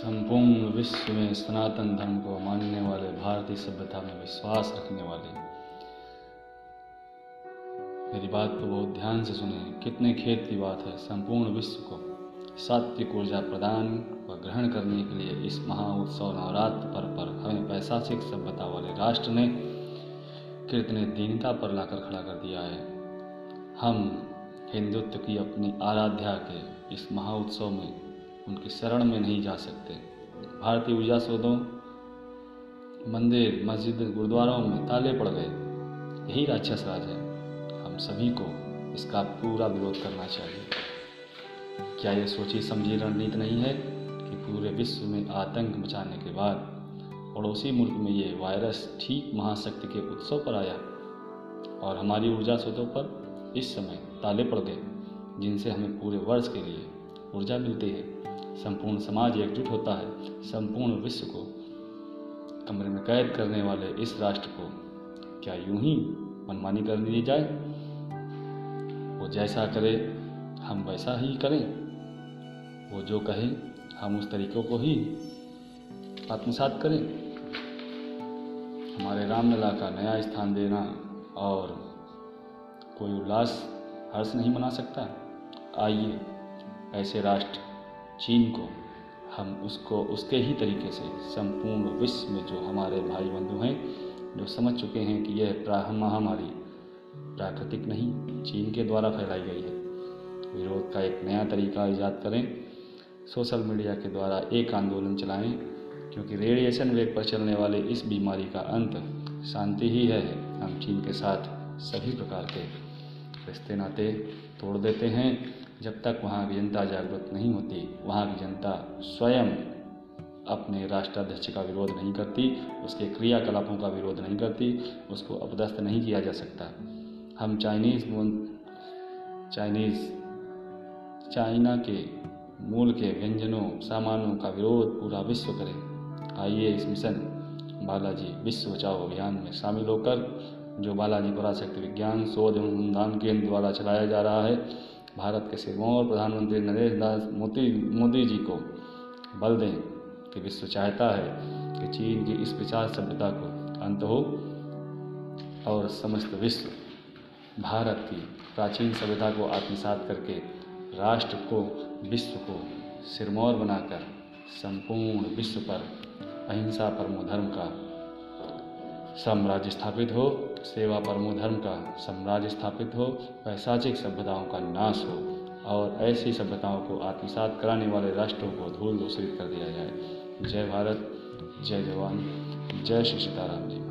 संपूर्ण विश्व में सनातन धर्म को मानने वाले, भारतीय सभ्यता में विश्वास रखने वाले। मेरी बात को बहुत ध्यान से सुने। कितने खेत की बात है। संपूर्ण विश्व को सात्विक ऊर्जा प्रदान व ग्रहण करने के लिए इस महा उत्सव नवरात्र पर्व पर हमें पैसाचिक सभ्यता वाले राष्ट्र ने कितने दीनता पर लाकर खड़ा कर दिया है। हम हिंदुत्व की अपनी आराध्या के इस महा उत्सव में उनकी शरण में नहीं जा सकते। भारतीय ऊर्जा सौदों मंदिर, मस्जिद, गुरुद्वारों में ताले पड़ गए। यही राक्षस राज है। हम सभी को इसका पूरा विरोध करना चाहिए। क्या ये सोची समझी रणनीति नहीं है कि पूरे विश्व में आतंक मचाने के बाद पड़ोसी मुल्क में ये वायरस ठीक महाशक्ति के उत्सव पर आया और हमारी ऊर्जा स्रोतों पर इस समय ताले पड़ गए, जिनसे हमें पूरे वर्ष के लिए ऊर्जा मिलती है। संपूर्ण समाज एकजुट होता है। संपूर्ण विश्व को कमरे में कैद करने वाले इस राष्ट्र को क्या यूँ ही मनमानी कर दी जाए? वो जैसा करे, हम वैसा ही करें। वो जो कहे, हम उस तरीकों को ही आत्मसात करें। हमारे रामलला का नया स्थान देना और कोई उल्लास हर्ष नहीं मना सकता। आइए, ऐसे राष्ट्र चीन को, हम उसको, उसके ही तरीके से संपूर्ण विश्व में जो हमारे भाई बंधु हैं, जो समझ चुके हैं कि यह महामारी प्राकृतिक नहीं, चीन के द्वारा फैलाई गई है। विरोध का एक नया तरीका ईजाद करें, सोशल मीडिया के द्वारा एक आंदोलन चलाएँ, क्योंकि रेडिएशन वेग पर चलने वाले इस बीमारी का अंत शांति ही है हम चीन के साथ सभी प्रकार के रिश्ते नाते तोड़ देते हैं जब तक वहाँ की जनता जागरूक नहीं होती, वहाँ की जनता स्वयं अपने राष्ट्राध्यक्ष का विरोध नहीं करती, उसके क्रियाकलापों का विरोध नहीं करती, उसको अपदस्थ नहीं किया जा सकता। हम चाइनीज़ चाइनीज़, चाइना के मूल के व्यंजनों, सामानों का विरोध पूरा विश्व करें। आइए इस मिशन, बालाजी विश्व बचाओ अभियान में शामिल होकर, जो बालाजी पराशक्ति विज्ञान, शोध एवं अनुदान केंद्र द्वारा चलाया जा रहा है भारत के सिरमौर प्रधानमंत्री नरेंद्र दास मोदी मोदी जी को बल दें कि विश्व चाहता है कि चीन की इस विचार सभ्यता को अंत हो और समस्त विश्व भारत की प्राचीन सभ्यता को आत्मसात करके राष्ट्र को, विश्व को सिरमौर बनाकर संपूर्ण विश्व पर अहिंसा परमो धर्म का साम्राज्य स्थापित हो, सेवा परमो धर्म का साम्राज्य स्थापित हो पैसाचिक सभ्यताओं का नाश हो और ऐसी सभ्यताओं को आत्मसात कराने वाले राष्ट्रों को धूल दूषित कर दिया जाए। जय भारत, जय जवान, जय श्री सीताराम जी।